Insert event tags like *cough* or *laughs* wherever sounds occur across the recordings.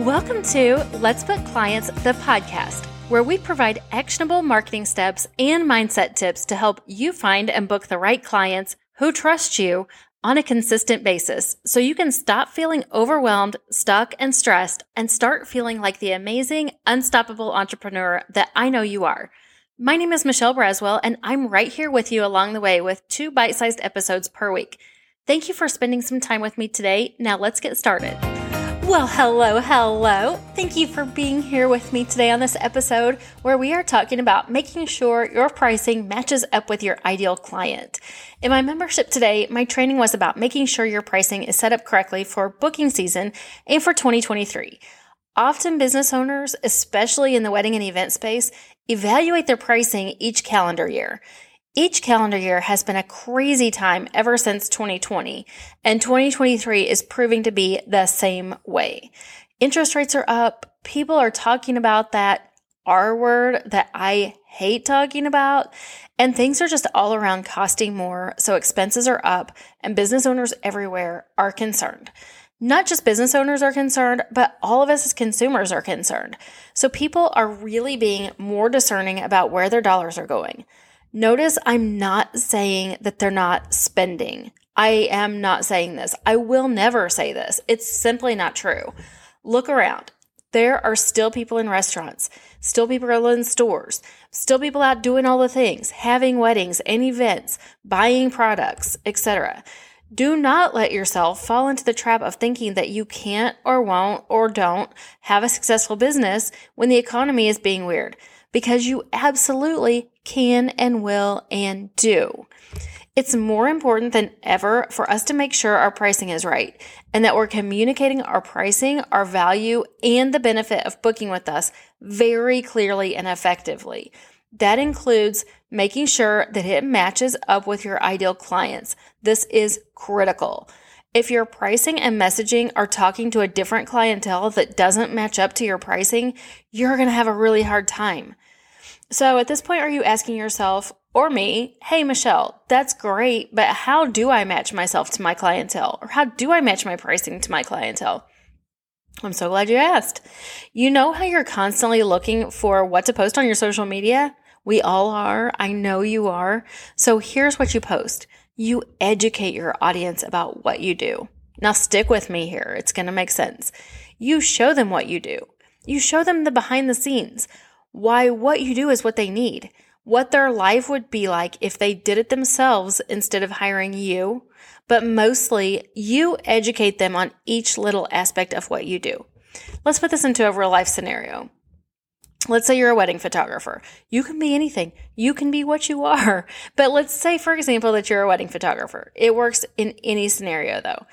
Welcome to Let's Book Clients, the podcast, where we provide actionable marketing steps and mindset tips to help you find and book the right clients who trust you on a consistent basis so you can stop feeling overwhelmed, stuck, and stressed and start feeling like the amazing, unstoppable entrepreneur that I know you are. My name is Michelle Braswell, and I'm right here with you along the way with two bite sized episodes per week. Thank you for spending some time with me today. Now let's get started. Well, hello, hello. Thank you for being here with me today on this episode where we are talking about making sure your pricing matches up with your ideal client. In my membership today, my training was about making sure your pricing is set up correctly for booking season and for 2023. Often, business owners, especially in the wedding and event space, evaluate their pricing each calendar year. Each calendar year has been a crazy time ever since 2020, and 2023 is proving to be the same way. Interest rates are up. People are talking about that R word that I hate talking about, and things are just all around costing more. So expenses are up, and business owners everywhere are concerned. Not just business owners are concerned, but all of us as consumers are concerned. So people are really being more discerning about where their dollars are going. Notice I'm not saying that they're not spending. I am not saying this. I will never say this. It's simply not true. Look around. There are still people in restaurants, still people in stores, still people out doing all the things, having weddings and events, buying products, etc. Do not let yourself fall into the trap of thinking that you can't or won't or don't have a successful business when the economy is being weird because you absolutely can and will and do. It's more important than ever for us to make sure our pricing is right and that we're communicating our pricing, our value, and the benefit of booking with us very clearly and effectively. That includes making sure that it matches up with your ideal clients. This is critical. If your pricing and messaging are talking to a different clientele that doesn't match up to your pricing, you're going to have a really hard time. So at this point, are you asking yourself or me, hey, Michelle, that's great, but how do I match myself to my clientele? Or how do I match my pricing to my clientele? I'm so glad you asked. You know how you're constantly looking for what to post on your social media? We all are. I know you are. So here's what you post. You educate your audience about what you do. Now stick with me here. It's going to make sense. You show them what you do. You show them the behind the scenes why what you do is what they need, what their life would be like if they did it themselves instead of hiring you. But mostly, you educate them on each little aspect of what you do. Let's put this into a real life scenario. Let's say you're a wedding photographer. You can be anything. You can be what you are. *laughs* But let's say, for example, that you're a wedding photographer. It works in any scenario though.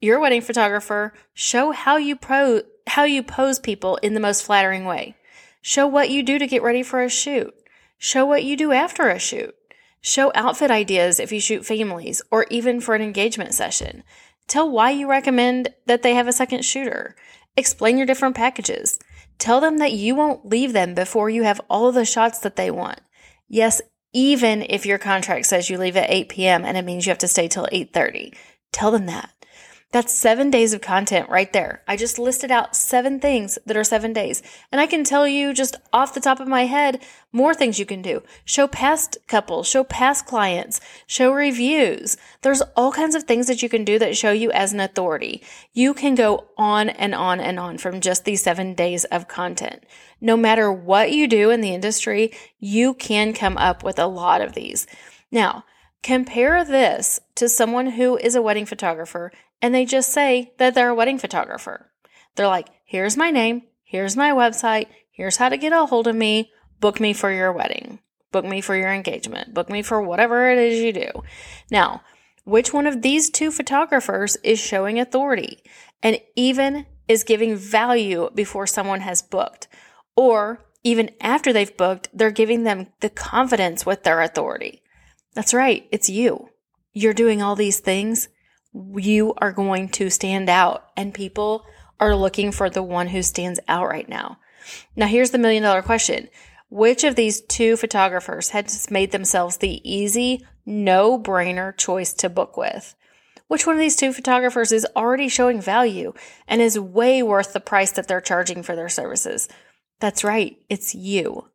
You're a wedding photographer. Show how you pro, how you pose people in the most flattering way. Show what you do to get ready for a shoot. Show what you do after a shoot. Show outfit ideas if you shoot families or even for an engagement session. Tell why you recommend that they have a second shooter. Explain your different packages. Tell them that you won't leave them before you have all the shots that they want. Yes, even if your contract says you leave at 8 p.m. and it means you have to stay till 8:30. Tell them that. That's seven days of content right there. I just listed out seven things that are seven days. And I can tell you just off the top of my head more things you can do. Show past couples, show past clients, show reviews. There's all kinds of things that you can do that show you as an authority. You can go on and on and on from just these seven days of content. No matter what you do in the industry, you can come up with a lot of these. Now, compare this to someone who is a wedding photographer and they just say that they're a wedding photographer. They're like, here's my name, here's my website, here's how to get a hold of me, book me for your wedding, book me for your engagement, book me for whatever it is you do. Now, which one of these two photographers is showing authority and even is giving value before someone has booked? Or even after they've booked, they're giving them the confidence with their authority. That's right, it's you. You're doing all these things you are going to stand out and people are looking for the one who stands out right now. Now, here's the million dollar question. Which of these two photographers has made themselves the easy, no brainer choice to book with? which one of these two photographers is already showing value and is way worth the price that they're charging for their services. That's right, it's you.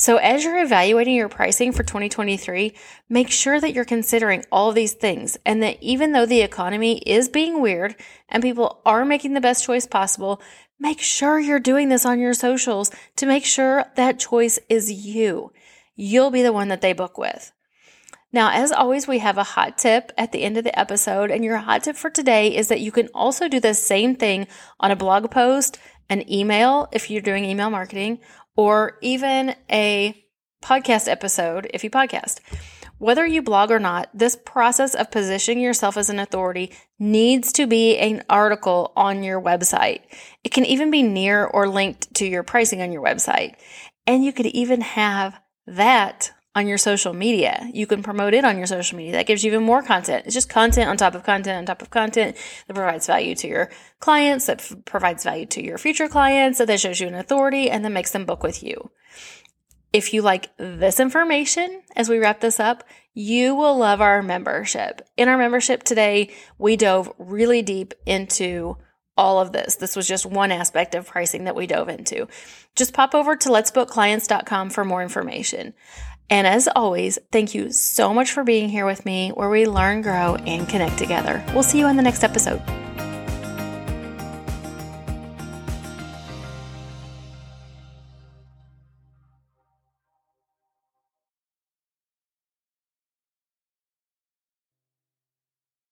So, as you're evaluating your pricing for 2023, make sure that you're considering all these things and that even though the economy is being weird and people are making the best choice possible, make sure you're doing this on your socials to make sure that choice is you. You'll be the one that they book with. Now, as always, we have a hot tip at the end of the episode, and your hot tip for today is that you can also do the same thing on a blog post, an email if you're doing email marketing, or even a podcast episode if you podcast. Whether you blog or not, this process of positioning yourself as an authority needs to be an article on your website. It can even be near or linked to your pricing on your website. And you could even have that on your social media. You can promote it on your social media. That gives you even more content. It's just content on top of content on top of content that provides value to your clients, that f- provides value to your future clients, that shows you an authority and then makes them book with you. If you like this information as we wrap this up, you will love our membership. In our membership today, we dove really deep into all of this. This was just one aspect of pricing that we dove into. Just pop over to letsbookclients.com for more information. And as always, thank you so much for being here with me where we learn, grow, and connect together. We'll see you on the next episode.